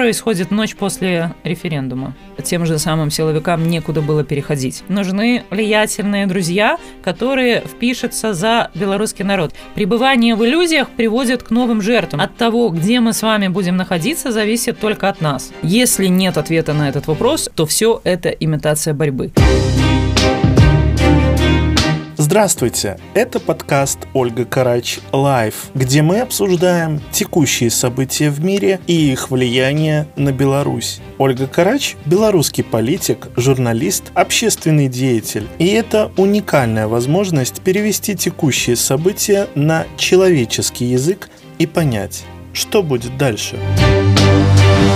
происходит ночь после референдума? Тем же самым силовикам некуда было переходить. Нужны влиятельные друзья, которые впишутся за белорусский народ. Пребывание в иллюзиях приводит к новым жертвам. От того, где мы с вами будем находиться, зависит только от нас. Если нет ответа на этот вопрос, то все это имитация борьбы. Здравствуйте! Это подкаст «Ольга Карач Лайв», где мы обсуждаем текущие события в мире и их влияние на Беларусь. Ольга Карач – белорусский политик, журналист, общественный деятель. И это уникальная возможность перевести текущие события на человеческий язык и понять, что будет дальше.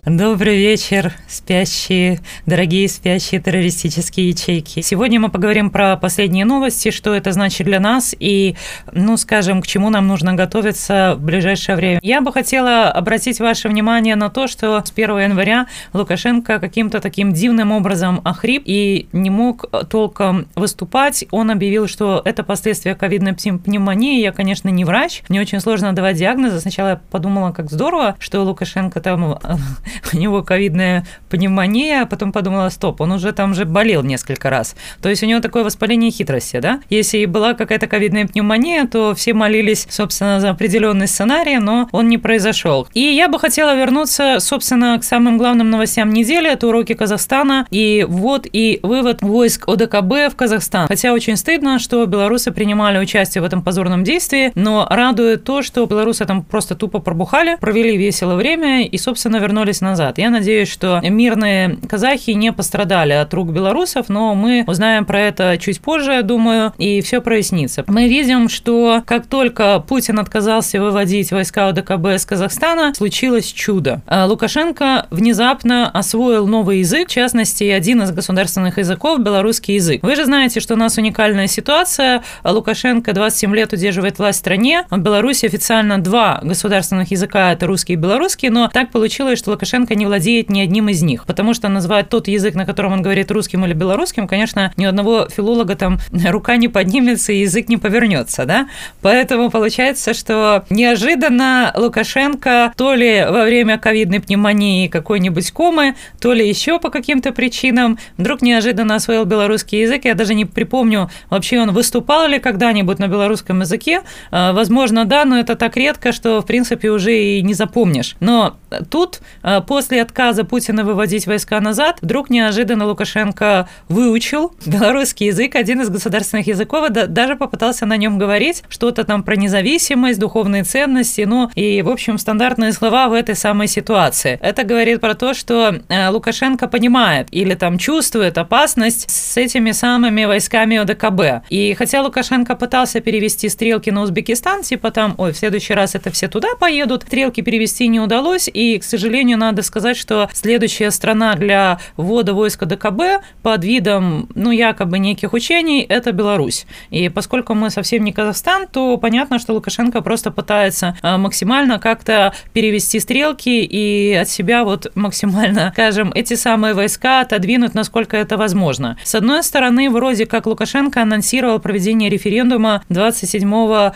Добрый вечер, спящие, дорогие спящие террористические ячейки. Сегодня мы поговорим про последние новости, что это значит для нас и, ну, скажем, к чему нам нужно готовиться в ближайшее время. Я бы хотела обратить ваше внимание на то, что с 1 января Лукашенко каким-то таким дивным образом охрип и не мог толком выступать. Он объявил, что это последствия ковидной пневмонии. Я, конечно, не врач, мне очень сложно давать диагнозы. Сначала я подумала, как здорово, что Лукашенко там у него ковидная пневмония, а потом подумала, стоп, он уже там же болел несколько раз. То есть у него такое воспаление хитрости, да? Если и была какая-то ковидная пневмония, то все молились, собственно, за определенный сценарий, но он не произошел. И я бы хотела вернуться, собственно, к самым главным новостям недели. Это уроки Казахстана и ввод и вывод войск ОДКБ в Казахстан. Хотя очень стыдно, что белорусы принимали участие в этом позорном действии, но радует то, что белорусы там просто тупо пробухали, провели весело время и, собственно, вернулись назад. Я надеюсь, что мирные казахи не пострадали от рук белорусов, но мы узнаем про это чуть позже, я думаю, и все прояснится. Мы видим, что как только Путин отказался выводить войска ОДКБ из Казахстана, случилось чудо. А Лукашенко внезапно освоил новый язык, в частности, один из государственных языков – белорусский язык. Вы же знаете, что у нас уникальная ситуация. Лукашенко 27 лет удерживает власть в стране. В Беларуси официально два государственных языка – это русский и белорусский, но так получилось, что Лукашенко Лукашенко не владеет ни одним из них, потому что называть тот язык, на котором он говорит русским или белорусским, конечно, ни у одного филолога там рука не поднимется и язык не повернется, да? Поэтому получается, что неожиданно Лукашенко то ли во время ковидной пневмонии какой-нибудь комы, то ли еще по каким-то причинам вдруг неожиданно освоил белорусский язык. Я даже не припомню, вообще он выступал ли когда-нибудь на белорусском языке. А, возможно, да, но это так редко, что, в принципе, уже и не запомнишь. Но тут а, после отказа Путина выводить войска назад, вдруг неожиданно Лукашенко выучил белорусский язык, один из государственных языков, даже попытался на нем говорить, что-то там про независимость, духовные ценности, ну и, в общем, стандартные слова в этой самой ситуации. Это говорит про то, что э, Лукашенко понимает или там чувствует опасность с этими самыми войсками ОДКБ. И хотя Лукашенко пытался перевести стрелки на Узбекистан, типа там, ой, в следующий раз это все туда поедут, стрелки перевести не удалось, и, к сожалению, надо сказать, что следующая страна для ввода войска ДКБ под видом, ну, якобы неких учений – это Беларусь. И поскольку мы совсем не Казахстан, то понятно, что Лукашенко просто пытается а, максимально как-то перевести стрелки и от себя вот максимально, скажем, эти самые войска отодвинуть, насколько это возможно. С одной стороны, вроде как Лукашенко анонсировал проведение референдума 27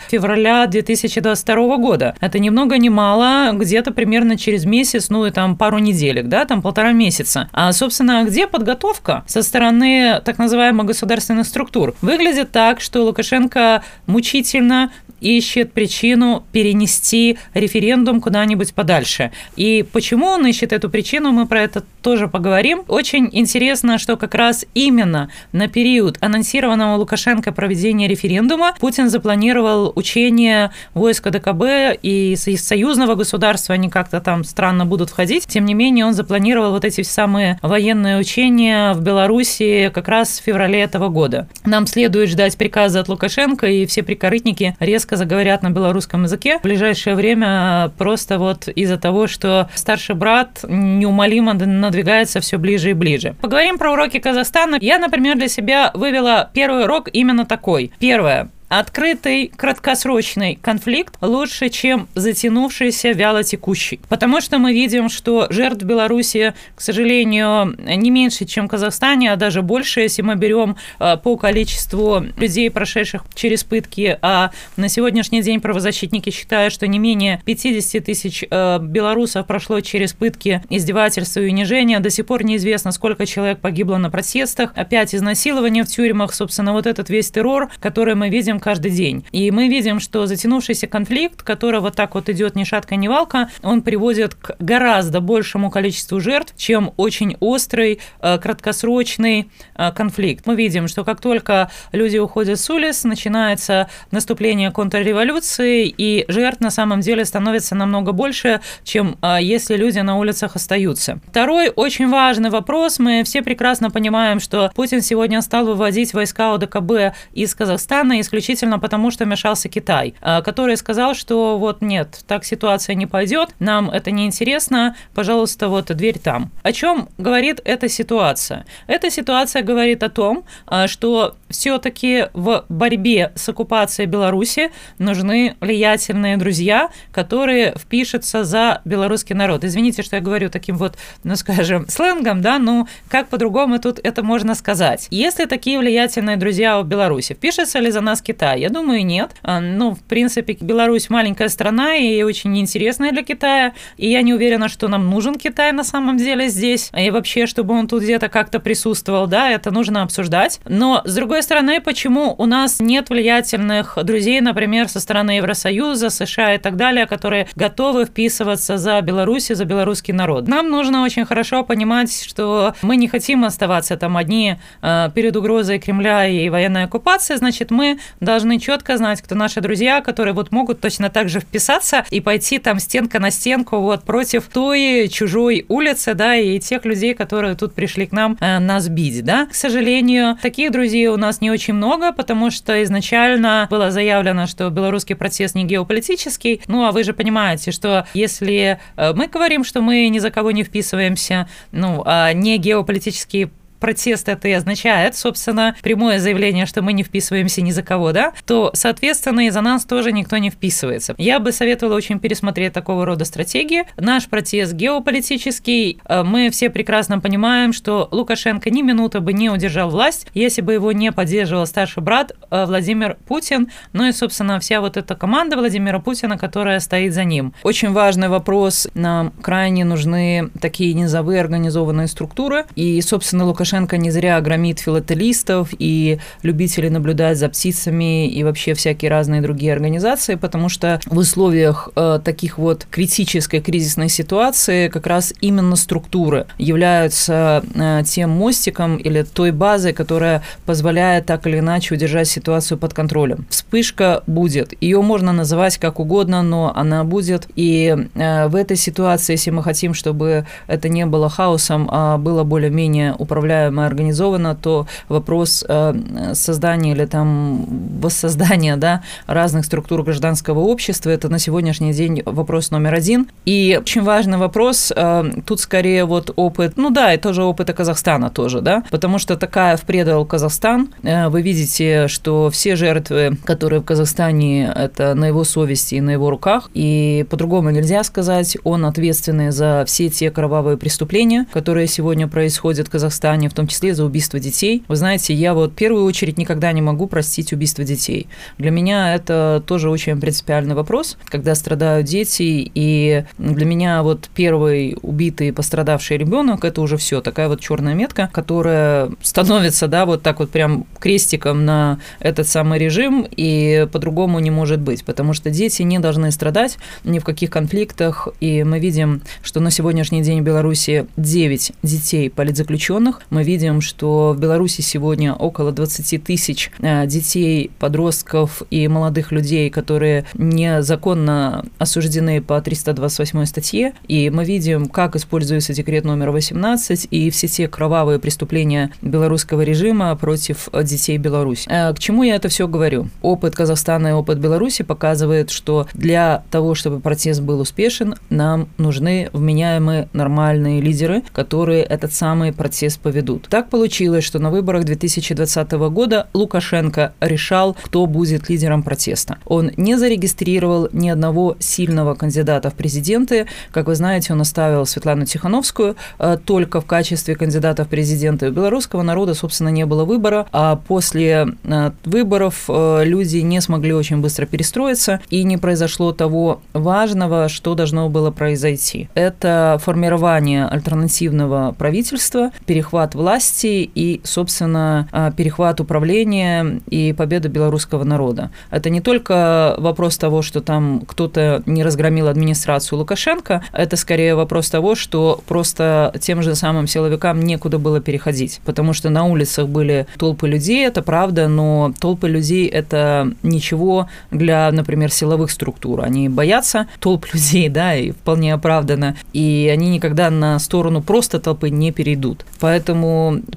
февраля 2022 года. Это ни много ни мало, где-то примерно через месяц, ну и там пару неделек, да, там полтора месяца. А, собственно, где подготовка со стороны так называемых государственных структур? Выглядит так, что Лукашенко мучительно ищет причину перенести референдум куда-нибудь подальше. И почему он ищет эту причину, мы про это тоже поговорим. Очень интересно, что как раз именно на период анонсированного Лукашенко проведения референдума Путин запланировал учение войска ДКБ и союзного государства, они как-то там странно будут входить. Тем не менее, он запланировал вот эти самые военные учения в Беларуси как раз в феврале этого года. Нам следует ждать приказа от Лукашенко, и все прикорытники резко заговорят на белорусском языке в ближайшее время просто вот из-за того, что старший брат неумолимо надвигается все ближе и ближе. Поговорим про уроки Казахстана. Я, например, для себя вывела первый урок именно такой. Первое. Открытый краткосрочный конфликт лучше, чем затянувшийся вяло текущий. Потому что мы видим, что жертв Беларуси, к сожалению, не меньше, чем в Казахстане, а даже больше, если мы берем э, по количеству людей, прошедших через пытки. А на сегодняшний день правозащитники считают, что не менее 50 тысяч э, белорусов прошло через пытки, издевательства и унижения. До сих пор неизвестно, сколько человек погибло на протестах. Опять изнасилования в тюрьмах. Собственно, вот этот весь террор, который мы видим каждый день. И мы видим, что затянувшийся конфликт, который вот так вот идет ни шатка, ни валка, он приводит к гораздо большему количеству жертв, чем очень острый, э, краткосрочный э, конфликт. Мы видим, что как только люди уходят с улиц, начинается наступление контрреволюции, и жертв на самом деле становится намного больше, чем э, если люди на улицах остаются. Второй очень важный вопрос. Мы все прекрасно понимаем, что Путин сегодня стал выводить войска ОДКБ из Казахстана исключительно потому, что мешался Китай, который сказал, что вот нет, так ситуация не пойдет, нам это не интересно, пожалуйста, вот дверь там. О чем говорит эта ситуация? Эта ситуация говорит о том, а, что все-таки в борьбе с оккупацией Беларуси нужны влиятельные друзья, которые впишутся за белорусский народ. Извините, что я говорю таким вот, ну скажем, сленгом, да, ну как по-другому тут это можно сказать? Если такие влиятельные друзья в Беларуси, впишется ли за нас Китай? Я думаю, нет. А, ну, в принципе, Беларусь маленькая страна и очень интересная для Китая, и я не уверена, что нам нужен Китай на самом деле здесь, и вообще, чтобы он тут где-то как-то присутствовал, да, это нужно обсуждать. Но, с другой стороны, почему у нас нет влиятельных друзей, например, со стороны Евросоюза, США и так далее, которые готовы вписываться за Беларусь и за белорусский народ? Нам нужно очень хорошо понимать, что мы не хотим оставаться там одни э, перед угрозой Кремля и военной оккупации, значит, мы должны четко знать, кто наши друзья, которые вот могут точно так же вписаться и пойти там стенка на стенку вот против той чужой улицы, да, и тех людей, которые тут пришли к нам э, нас бить, да. К сожалению, таких друзей у нас не очень много, потому что изначально было заявлено, что белорусский процесс не геополитический. Ну, а вы же понимаете, что если э, мы говорим, что мы ни за кого не вписываемся, ну, а не геополитический протест это и означает, собственно, прямое заявление, что мы не вписываемся ни за кого, да, то, соответственно, и за нас тоже никто не вписывается. Я бы советовала очень пересмотреть такого рода стратегии. Наш протест геополитический. Э, мы все прекрасно понимаем, что Лукашенко ни минуты бы не удержал власть, если бы его не поддерживал старший брат э, Владимир Путин, ну и, собственно, вся вот эта команда Владимира Путина, которая стоит за ним. Очень важный вопрос. Нам крайне нужны такие низовые организованные структуры. И, собственно, Лукашенко Лукашенко не зря громит филателистов и любителей наблюдать за птицами и вообще всякие разные другие организации, потому что в условиях э, таких вот критической кризисной ситуации как раз именно структуры являются э, тем мостиком или той базой, которая позволяет так или иначе удержать ситуацию под контролем. Вспышка будет. Ее можно называть как угодно, но она будет. И э, в этой ситуации, если мы хотим, чтобы это не было хаосом, а было более-менее управляемо управляемо, организовано, то вопрос э, создания или там воссоздания да, разных структур гражданского общества – это на сегодняшний день вопрос номер один. И очень важный вопрос, э, тут скорее вот опыт, ну да, и тоже опыта Казахстана тоже, да, потому что такая в предал Казахстан, э, вы видите, что все жертвы, которые в Казахстане, это на его совести и на его руках, и по-другому нельзя сказать, он ответственный за все те кровавые преступления, которые сегодня происходят в Казахстане, в том числе за убийство детей. Вы знаете, я вот в первую очередь никогда не могу простить убийство детей. Для меня это тоже очень принципиальный вопрос, когда страдают дети, и для меня вот первый убитый пострадавший ребенок это уже все такая вот черная метка, которая становится, да, вот так вот прям крестиком на этот самый режим, и по-другому не может быть, потому что дети не должны страдать ни в каких конфликтах, и мы видим, что на сегодняшний день в Беларуси 9 детей политзаключенных, мы мы видим, что в Беларуси сегодня около 20 тысяч э, детей, подростков и молодых людей, которые незаконно осуждены по 328 статье. И мы видим, как используется декрет номер 18 и все те кровавые преступления белорусского режима против детей Беларуси. Э, к чему я это все говорю? Опыт Казахстана и опыт Беларуси показывает, что для того, чтобы протест был успешен, нам нужны вменяемые нормальные лидеры, которые этот самый протест поведут передадут. Так получилось, что на выборах 2020 года Лукашенко решал, кто будет лидером протеста. Он не зарегистрировал ни одного сильного кандидата в президенты. Как вы знаете, он оставил Светлану Тихановскую э, только в качестве кандидата в президенты. У белорусского народа, собственно, не было выбора, а после э, выборов э, люди не смогли очень быстро перестроиться, и не произошло того важного, что должно было произойти. Это формирование альтернативного правительства, перехват власти и, собственно, перехват управления и победа белорусского народа. Это не только вопрос того, что там кто-то не разгромил администрацию Лукашенко, это скорее вопрос того, что просто тем же самым силовикам некуда было переходить, потому что на улицах были толпы людей, это правда, но толпы людей – это ничего для, например, силовых структур. Они боятся толп людей, да, и вполне оправданно, и они никогда на сторону просто толпы не перейдут. Поэтому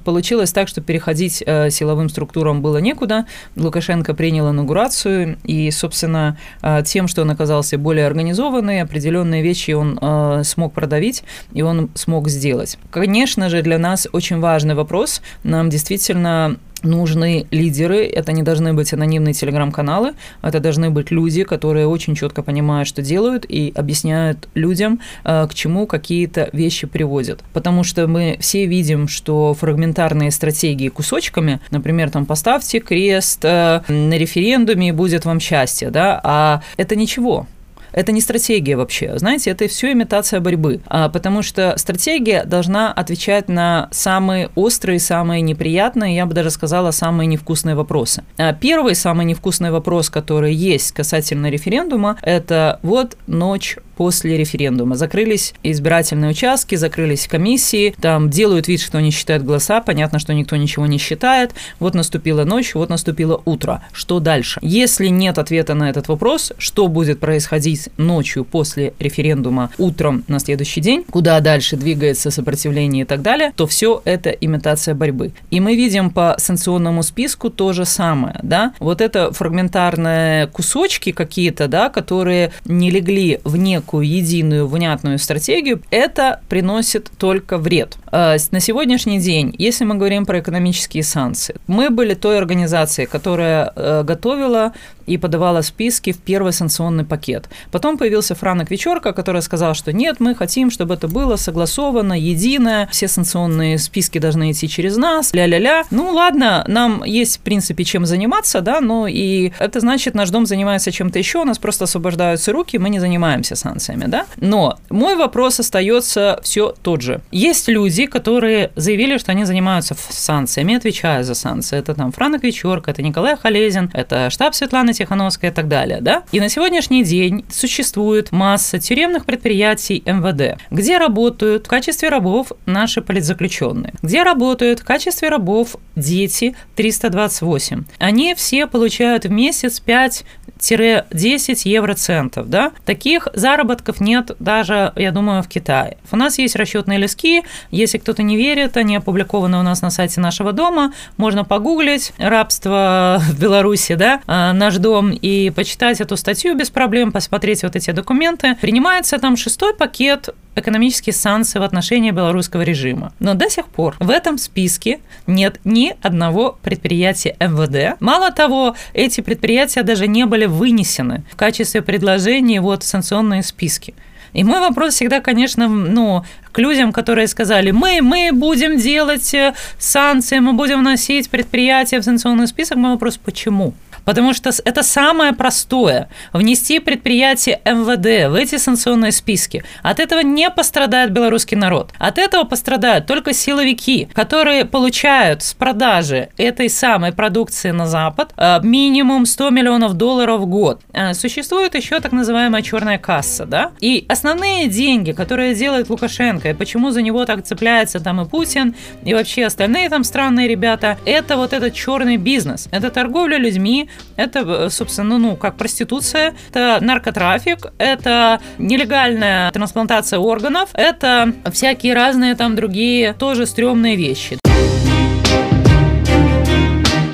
получилось так, что переходить э, силовым структурам было некуда. Лукашенко принял инаугурацию, и, собственно, э, тем, что он оказался более организованный, определенные вещи он э, смог продавить, и он смог сделать. Конечно же, для нас очень важный вопрос. Нам действительно нужны лидеры, это не должны быть анонимные телеграм-каналы, это должны быть люди, которые очень четко понимают, что делают, и объясняют людям, э, к чему какие-то вещи приводят. Потому что мы все видим, что фрагментарные стратегии кусочками, например, там поставьте крест э, на референдуме и будет вам счастье, да, а это ничего. Это не стратегия вообще. Знаете, это все имитация борьбы. А, потому что стратегия должна отвечать на самые острые, самые неприятные, я бы даже сказала, самые невкусные вопросы. А первый самый невкусный вопрос, который есть касательно референдума, это вот ночь после референдума. Закрылись избирательные участки, закрылись комиссии, там делают вид, что они считают голоса, понятно, что никто ничего не считает. Вот наступила ночь, вот наступило утро. Что дальше? Если нет ответа на этот вопрос, что будет происходить ночью после референдума, утром на следующий день, куда дальше двигается сопротивление и так далее, то все это имитация борьбы. И мы видим по санкционному списку то же самое, да, вот это фрагментарные кусочки какие-то, да, которые не легли вне некую единую, внятную стратегию, это приносит только вред. А, на сегодняшний день, если мы говорим про экономические санкции, мы были той организацией, которая э, готовила и подавала списки в первый санкционный пакет. Потом появился Франок Вечерка, который сказал, что нет, мы хотим, чтобы это было согласовано, единое, все санкционные списки должны идти через нас, ля-ля-ля. Ну ладно, нам есть, в принципе, чем заниматься, да, но и это значит, наш дом занимается чем-то еще, у нас просто освобождаются руки, мы не занимаемся санкциями, да. Но мой вопрос остается все тот же. Есть люди, которые заявили, что они занимаются санкциями, отвечая за санкции. Это там Франок Вечерка, это Николай Халезин, это штаб Светланы Анна Тихановская и так далее, да? И на сегодняшний день существует масса тюремных предприятий МВД, где работают в качестве рабов наши политзаключенные, где работают в качестве рабов дети 328. Они все получают в месяц 5 10 евроцентов, да? Таких заработков нет даже, я думаю, в Китае. У нас есть расчетные лески, если кто-то не верит, они опубликованы у нас на сайте нашего дома, можно погуглить рабство в Беларуси, да, а, наш дом, и почитать эту статью без проблем, посмотреть вот эти документы. Принимается там шестой пакет экономические санкции в отношении белорусского режима. Но до сих пор в этом списке нет ни одного предприятия МВД. Мало того, эти предприятия даже не были вынесены в качестве предложений вот в санкционные списки. И мой вопрос всегда, конечно, ну, к людям, которые сказали, мы, мы будем делать э, санкции, мы будем вносить предприятия в санкционный список. Мой вопрос, почему? Потому что это самое простое – внести предприятие МВД в эти санкционные списки. От этого не пострадает белорусский народ. От этого пострадают только силовики, которые получают с продажи этой самой продукции на Запад э, минимум 100 миллионов долларов в год. Э, существует еще так называемая черная касса, да? И основные деньги, которые делает Лукашенко, и почему за него так цепляется там и Путин, и вообще остальные там странные ребята, это вот этот черный бизнес. Это торговля людьми, это, собственно, ну, как проституция, это наркотрафик, это нелегальная трансплантация органов, это всякие разные там другие тоже стрёмные вещи.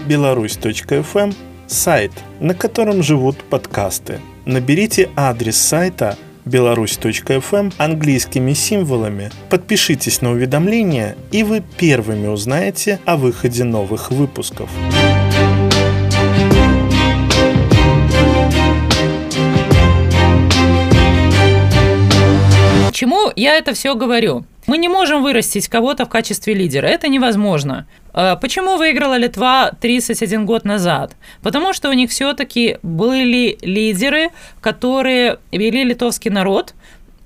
Беларусь.фм – сайт, на котором живут подкасты. Наберите адрес сайта – беларусь.фм английскими символами. Подпишитесь на уведомления, и вы первыми узнаете о выходе новых выпусков. Чему я это все говорю? Мы не можем вырастить кого-то в качестве лидера. Это невозможно. А почему выиграла Литва 31 год назад? Потому что у них все-таки были лидеры, которые вели литовский народ,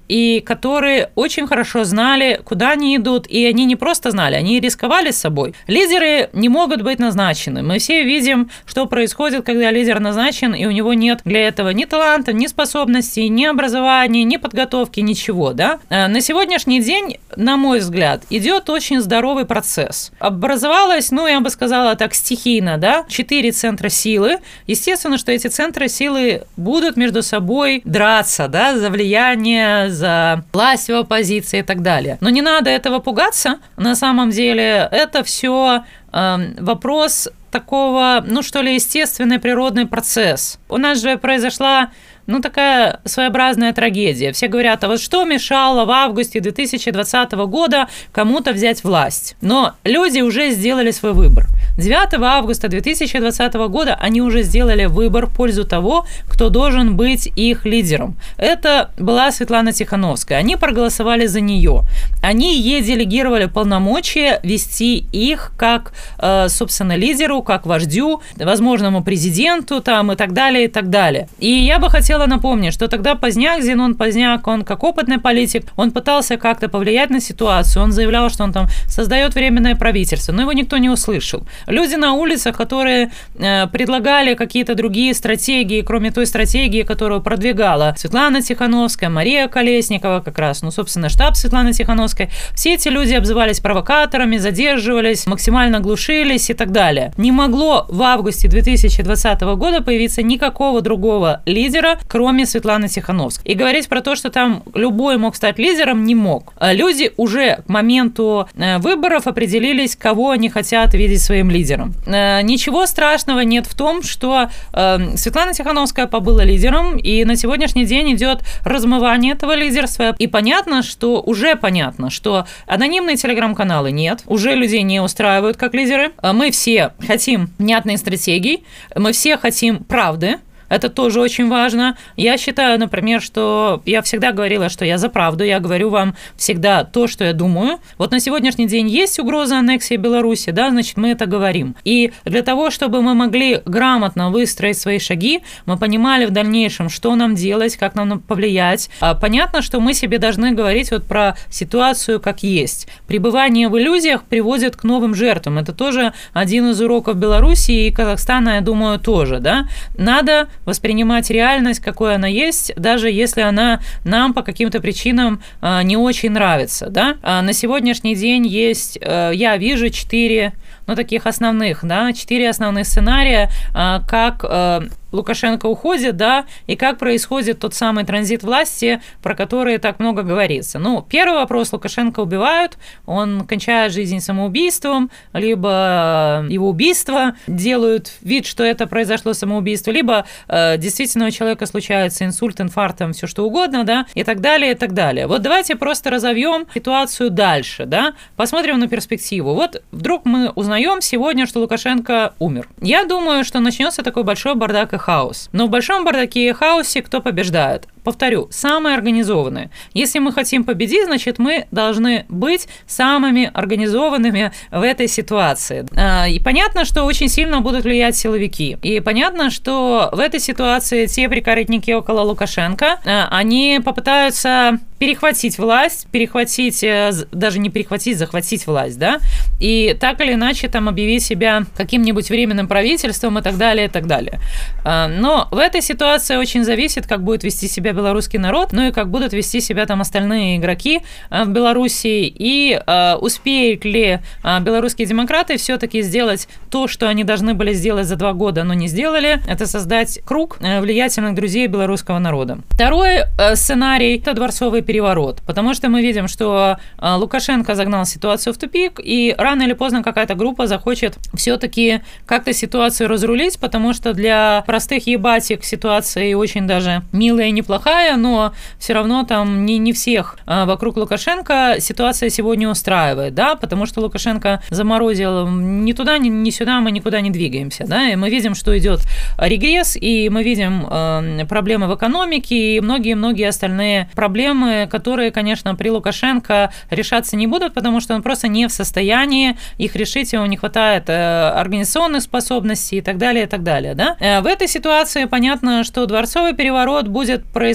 и которые очень хорошо знали, куда они идут, и они не просто знали, они рисковали с собой. Лидеры не могут быть назначены. Мы все видим, что происходит, когда лидер назначен, и у него нет для этого ни таланта, ни способностей, ни образования, ни подготовки, ничего. Да? Э, на сегодняшний день, на мой взгляд, идет очень здоровый процесс. Образовалось, ну, я бы сказала так, стихийно, да, четыре центра силы. Естественно, что эти центры силы будут между собой драться, да, за влияние, за власть в оппозиции и так далее. Но не надо этого пугаться. На самом деле это все э, эм, вопрос такого, ну что ли, естественный природный процесс. У нас же произошла ну, такая своеобразная трагедия. Все говорят, а вот что мешало в августе 2020 года кому-то взять власть? Но люди уже сделали свой выбор. 9 августа 2020 года они уже сделали выбор в пользу того, кто должен быть их лидером. Это была Светлана Тихановская. Они проголосовали за нее. Они ей делегировали полномочия вести их как, э, собственно, лидеру, как вождю, возможному президенту там и так далее, и так далее. И я бы хотела напомнить, что тогда Поздняк, Зенон Поздняк, он как опытный политик, он пытался как-то повлиять на ситуацию, он заявлял, что он там создает временное правительство, но его никто не услышал. Люди на улицах, которые э, предлагали какие-то другие стратегии, кроме той стратегии, которую продвигала Светлана Тихановская, Мария Колесникова как раз, ну, собственно, штаб Светланы Тихановской, все эти люди обзывались провокаторами, задерживались, максимально глушились и так далее. Не могло в августе 2020 года появиться никакого другого лидера, кроме Светланы Тихановской. И говорить про то, что там любой мог стать лидером, не мог. А люди уже к моменту э, выборов определились, кого они хотят видеть своим лидером. Э, ничего страшного нет в том, что э, Светлана Тихановская побыла лидером, и на сегодняшний день идет размывание этого лидерства. И понятно, что уже понятно, что анонимные телеграм-каналы нет, уже людей не устраивают как лидеры. Мы все хотим внятной стратегии, мы все хотим правды, это тоже очень важно. Я считаю, например, что я всегда говорила, что я за правду, я говорю вам всегда то, что я думаю. Вот на сегодняшний день есть угроза аннексии Беларуси, да, значит, мы это говорим. И для того, чтобы мы могли грамотно выстроить свои шаги, мы понимали в дальнейшем, что нам делать, как нам повлиять. А понятно, что мы себе должны говорить вот про ситуацию как есть. Пребывание в иллюзиях приводит к новым жертвам. Это тоже один из уроков Беларуси и Казахстана, я думаю, тоже, да. Надо воспринимать реальность, какой она есть, даже если она нам по каким-то причинам а, не очень нравится. Да? А на сегодняшний день есть, э, я вижу четыре ну, таких основных, да, четыре основных сценария, а, как э, Лукашенко уходит, да, и как происходит тот самый транзит власти, про который так много говорится. Ну, первый вопрос, Лукашенко убивают, он кончает жизнь самоубийством, либо его убийство, делают вид, что это произошло самоубийство, либо э, действительно у человека случается инсульт, инфаркт, там, все что угодно, да, и так далее, и так далее. Вот давайте просто разовьем ситуацию дальше, да, посмотрим на перспективу. Вот вдруг мы узнаем сегодня, что Лукашенко умер. Я думаю, что начнется такой большой бардак и хаос. Но в большом бардаке и хаосе кто побеждает? Повторю, самые организованные. Если мы хотим победить, значит, мы должны быть самыми организованными в этой ситуации. А, и понятно, что очень сильно будут влиять силовики. И понятно, что в этой ситуации те прикорытники около Лукашенко, а, они попытаются перехватить власть, перехватить, э, даже не перехватить, захватить власть, да, и так или иначе там объявить себя каким-нибудь временным правительством и так далее, и так далее. А, но в этой ситуации очень зависит, как будет вести себя белорусский народ, ну и как будут вести себя там остальные игроки э, в Беларуси, и э, успеют ли э, белорусские демократы все-таки сделать то, что они должны были сделать за два года, но не сделали, это создать круг влиятельных друзей белорусского народа. Второй сценарий – это дворцовый переворот, потому что мы видим, что Лукашенко загнал ситуацию в тупик, и рано или поздно какая-то группа захочет все-таки как-то ситуацию разрулить, потому что для простых ебатик ситуация очень даже милая и неплохая, плохая, но все равно там не, не всех а, вокруг Лукашенко ситуация сегодня устраивает, да, потому что Лукашенко заморозил ни туда, ни, ни сюда, мы никуда не двигаемся, да, и мы видим, что идет регресс, и мы видим э, проблемы в экономике и многие-многие остальные проблемы, которые, конечно, при Лукашенко решаться не будут, потому что он просто не в состоянии их решить, ему не хватает э, организационных способностей и так далее, и так далее, да. Э, в этой ситуации понятно, что дворцовый переворот будет происходить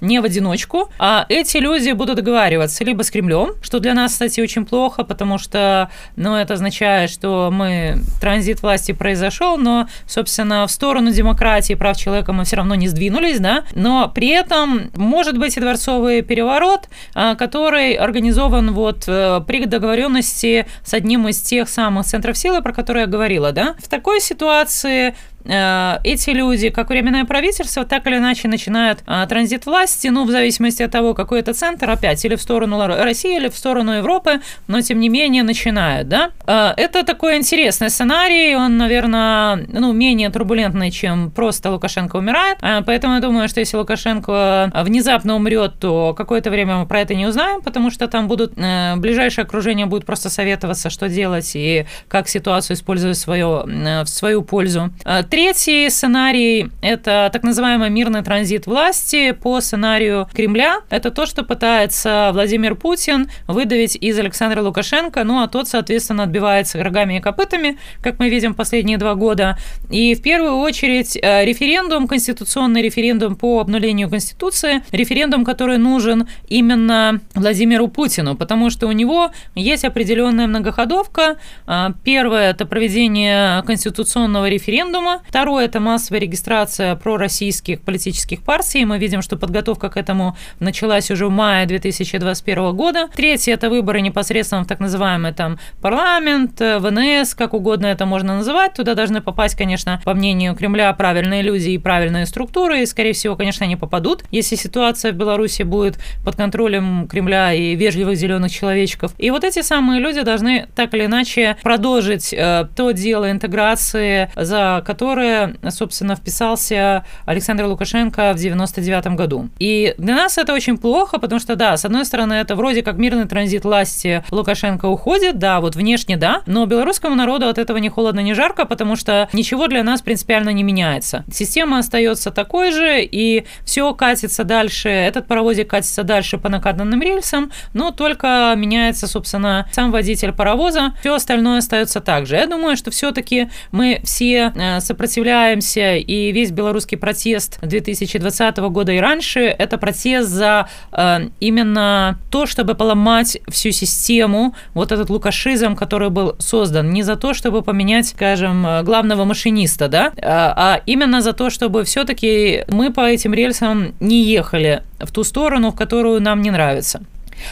не в одиночку, а эти люди будут договариваться либо с Кремлем, что для нас, кстати, очень плохо, потому что, ну, это означает, что мы транзит власти произошел, но, собственно, в сторону демократии, прав человека мы все равно не сдвинулись, да, но при этом может быть и дворцовый переворот, а, который организован вот э, при договоренности с одним из тех самых центров силы, про которые я говорила, да. В такой ситуации эти люди, как временное правительство, так или иначе начинают а, транзит власти, ну, в зависимости от того, какой это центр, опять, или в сторону России, или в сторону Европы, но, тем не менее, начинают, да. Э, это такой интересный сценарий, он, наверное, ну, менее турбулентный, чем просто Лукашенко умирает, э, поэтому я думаю, что если Лукашенко внезапно умрет, то какое-то время мы про это не узнаем, потому что там будут, ближайшее окружение будет просто советоваться, что делать и как ситуацию использовать в, свое, в свою пользу. Третий сценарий – это так называемый мирный транзит власти по сценарию Кремля. Это то, что пытается Владимир Путин выдавить из Александра Лукашенко, ну а тот, соответственно, отбивается рогами и копытами, как мы видим последние два года. И в первую очередь э, референдум, конституционный референдум по обнулению Конституции, референдум, который нужен именно Владимиру Путину, потому что у него есть определенная многоходовка. Э, первое – это проведение конституционного референдума, Второе – это массовая регистрация пророссийских политических партий. Мы видим, что подготовка к этому началась уже в мае 2021 года. Третье – это выборы непосредственно в так называемый там парламент, ВНС, как угодно это можно называть. Туда должны попасть, конечно, по мнению Кремля, правильные люди и правильные структуры. И, скорее всего, конечно, они попадут, если ситуация в Беларуси будет под контролем Кремля и вежливых зеленых человечков. И вот эти самые люди должны так или иначе продолжить э, то дело интеграции, за которое которое, собственно, вписался Александр Лукашенко в 99 году. И для нас это очень плохо, потому что, да, с одной стороны, это вроде как мирный транзит власти Лукашенко уходит, да, вот внешне, да, но белорусскому народу от этого ни холодно, ни жарко, потому что ничего для нас принципиально не меняется. Система остается такой же, и все катится дальше, этот паровозик катится дальше по накатанным рельсам, но только меняется, собственно, сам водитель паровоза, все остальное остается так же. Я думаю, что все-таки мы все сопротивляемся сопротивляемся, и весь белорусский протест 2020 года и раньше – это протест за э, именно то, чтобы поломать всю систему, вот этот лукашизм, который был создан, не за то, чтобы поменять, скажем, главного машиниста, да, а, а именно за то, чтобы все-таки мы по этим рельсам не ехали в ту сторону, в которую нам не нравится.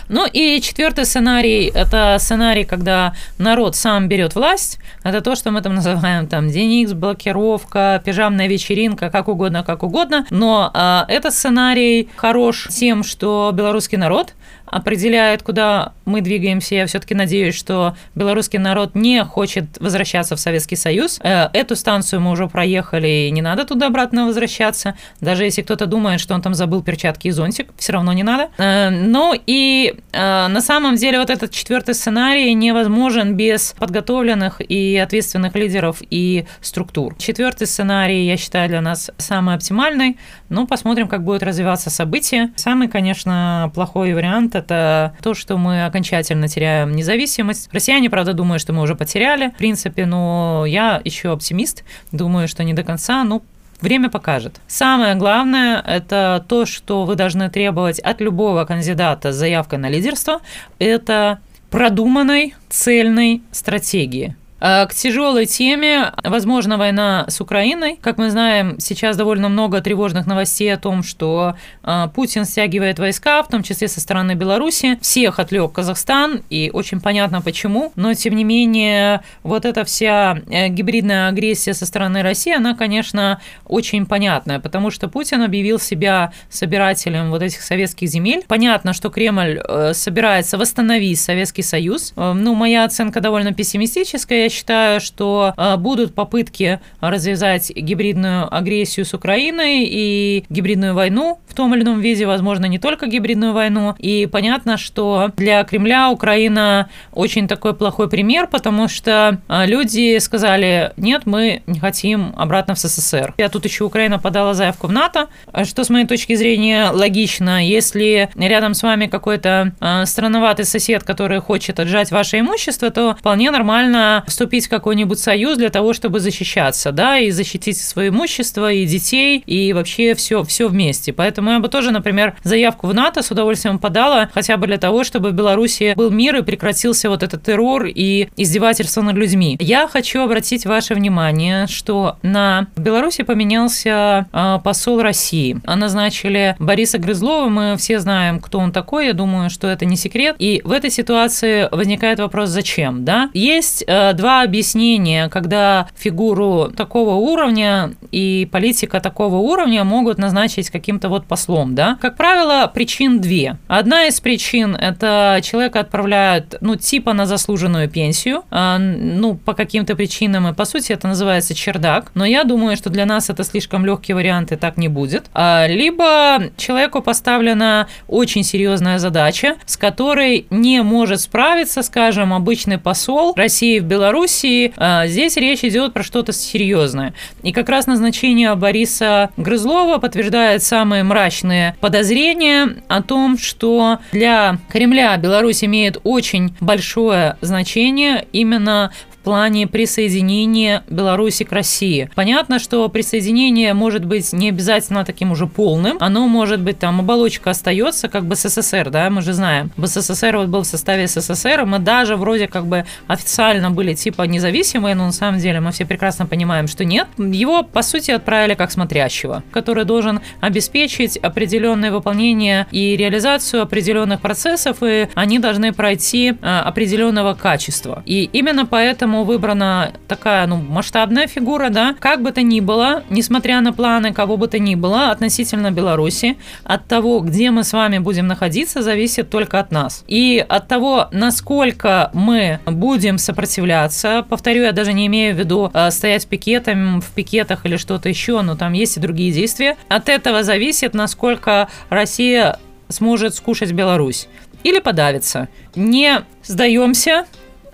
Ну и четвертый сценарий – это сценарий, когда народ сам берет власть. Это то, что мы там называем там DNX, блокировка, пижамная вечеринка, как угодно, как угодно. Но э, этот сценарий хорош тем, что белорусский народ определяет, куда мы двигаемся. Я все-таки надеюсь, что белорусский народ не хочет возвращаться в Советский Союз. Э, эту станцию мы уже проехали, и не надо туда обратно возвращаться. Даже если кто-то думает, что он там забыл перчатки и зонтик, все равно не надо. Э, ну и э, на самом деле вот этот четвертый сценарий невозможен без подготовленных и ответственных лидеров и структур. Четвертый сценарий, я считаю, для нас самый оптимальный. Ну, посмотрим, как будет развиваться событие. Самый, конечно, плохой вариант это то, что мы окончательно теряем независимость. Россияне, правда, думают, что мы уже потеряли, в принципе, но я еще оптимист, думаю, что не до конца, ну, Время покажет. Самое главное – это то, что вы должны требовать от любого кандидата с заявкой на лидерство. Это продуманной, цельной стратегии. Э, к тяжелой теме, возможно, война с Украиной. Как мы знаем, сейчас довольно много тревожных новостей о том, что э, Путин стягивает войска, в том числе со стороны Беларуси. Всех отвлек Казахстан, и очень понятно почему. Но, тем не менее, вот эта вся э, гибридная агрессия со стороны России, она, конечно, очень понятная, потому что Путин объявил себя собирателем вот этих советских земель. Понятно, что Кремль собирается восстановить Советский Союз. Ну, моя оценка довольно пессимистическая считаю, что а, будут попытки развязать гибридную агрессию с Украиной и гибридную войну в том или ином виде, возможно, не только гибридную войну. И понятно, что для Кремля Украина очень такой плохой пример, потому что а, люди сказали, нет, мы не хотим обратно в СССР. Я тут еще Украина подала заявку в НАТО, что с моей точки зрения логично. Если рядом с вами какой-то а, странноватый сосед, который хочет отжать ваше имущество, то вполне нормально вступить в какой-нибудь союз для того, чтобы защищаться, да, и защитить свое имущество, и детей, и вообще все, все вместе. Поэтому я бы тоже, например, заявку в НАТО с удовольствием подала, хотя бы для того, чтобы в Беларуси был мир и прекратился вот этот террор и издевательство над людьми. Я хочу обратить ваше внимание, что на Беларуси поменялся э, посол России. Назначили Бориса Грызлова, мы все знаем, кто он такой, я думаю, что это не секрет. И в этой ситуации возникает вопрос, зачем, да? Есть э, два объяснения, когда фигуру такого уровня и политика такого уровня могут назначить каким-то вот послом, да? Как правило, причин две. Одна из причин – это человека отправляют, ну, типа на заслуженную пенсию, э, ну, по каким-то причинам, и по сути это называется чердак, но я думаю, что для нас это слишком легкий вариант, и так не будет. А, либо человеку поставлена очень серьезная задача, с которой не может справиться, скажем, обычный посол России в Белоруссии. А, здесь речь идет про что-то серьезное. И как раз назначение Бориса Грызлова подтверждает самые мрачные подозрения о том, что для Кремля Беларусь имеет очень большое значение именно плане присоединения Беларуси к России. Понятно, что присоединение может быть не обязательно таким уже полным. Оно может быть там, оболочка остается, как бы СССР, да, мы же знаем. СССР вот был в составе СССР, мы даже вроде как бы официально были типа независимые, но на самом деле мы все прекрасно понимаем, что нет. Его, по сути, отправили как смотрящего, который должен обеспечить определенное выполнение и реализацию определенных процессов, и они должны пройти а, определенного качества. И именно поэтому поэтому выбрана такая, ну, масштабная фигура, да. Как бы то ни было, несмотря на планы кого бы то ни было относительно Беларуси, от того, где мы с вами будем находиться, зависит только от нас. И от того, насколько мы будем сопротивляться, повторю, я даже не имею в виду э, стоять пикетом, в пикетах или что-то еще, но там есть и другие действия, от этого зависит, насколько Россия сможет скушать Беларусь или подавиться. Не сдаемся,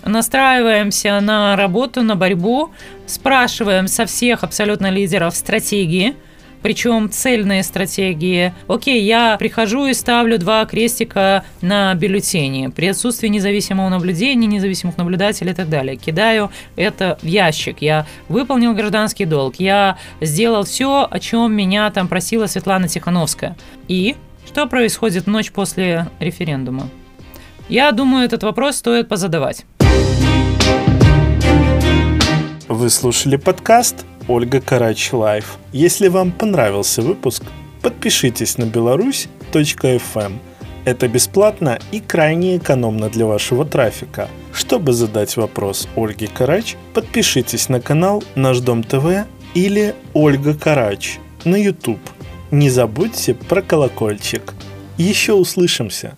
настраиваемся на работу, на борьбу, спрашиваем со всех абсолютно лидеров стратегии, причем цельные стратегии. Окей, я прихожу и ставлю два крестика на бюллетени при отсутствии независимого наблюдения, независимых наблюдателей и так далее. Кидаю это в ящик. Я выполнил гражданский долг. Я сделал все, о чем меня там просила Светлана Тихановская. И что происходит ночь после референдума? Я думаю, этот вопрос стоит позадавать. Вы слушали подкаст Ольга Карач Live. Если вам понравился выпуск, подпишитесь на беларусь.фм. Это бесплатно и крайне экономно для вашего трафика. Чтобы задать вопрос Ольге Карач, подпишитесь на канал Наш Дом ТВ или Ольга Карач на YouTube. Не забудьте про колокольчик. Еще услышимся!